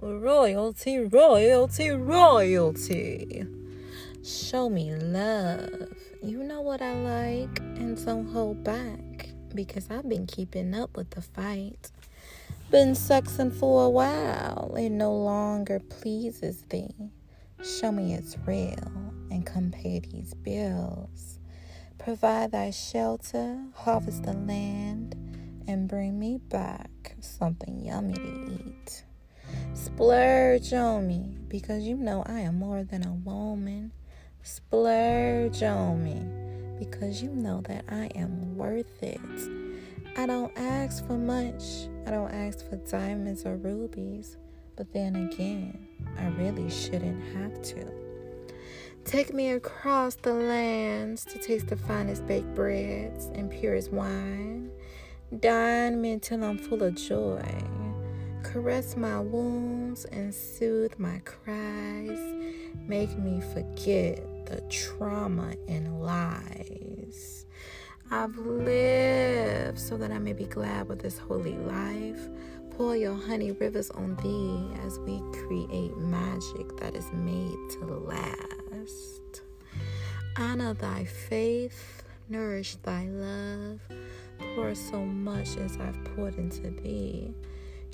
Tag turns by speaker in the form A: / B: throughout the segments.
A: royalty, royalty, royalty. Show me love. You know what I like, and don't hold back because I've been keeping up with the fight. Been sexing for a while, it no longer pleases thee. Show me it's real and come pay these bills. Provide thy shelter, harvest the land, and bring me back something yummy to eat. Splurge on me because you know I am more than a woman. Splurge on me because you know that I am worth it. I don't ask for much, I don't ask for diamonds or rubies, but then again, I really shouldn't have to. Take me across the lands to taste the finest baked breads and purest wine. Dine me until I'm full of joy. Caress my wounds and soothe my cries. Make me forget the trauma and lies. I've lived so that I may be glad with this holy life. Pour your honey rivers on thee as we create magic that is made to last. Honor thy faith, nourish thy love pour so much as I've poured into thee.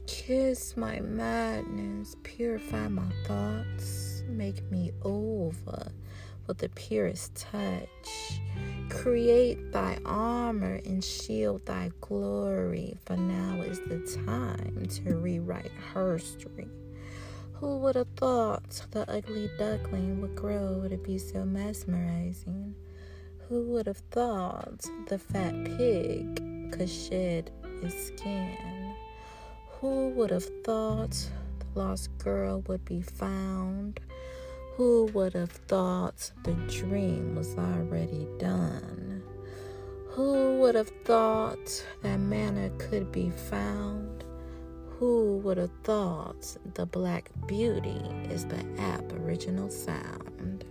A: Kiss my madness, purify my thoughts, make me over with the purest touch. Create thy armor and shield thy glory, for now is the time to rewrite history. Who would have thought the ugly duckling would grow to be so mesmerizing? Who would have thought the fat pig could shed his skin? Who would have thought the lost girl would be found? Who would have thought the dream was already done? Who would have thought that manna could be found? Who would have thought the black beauty is the aboriginal sound?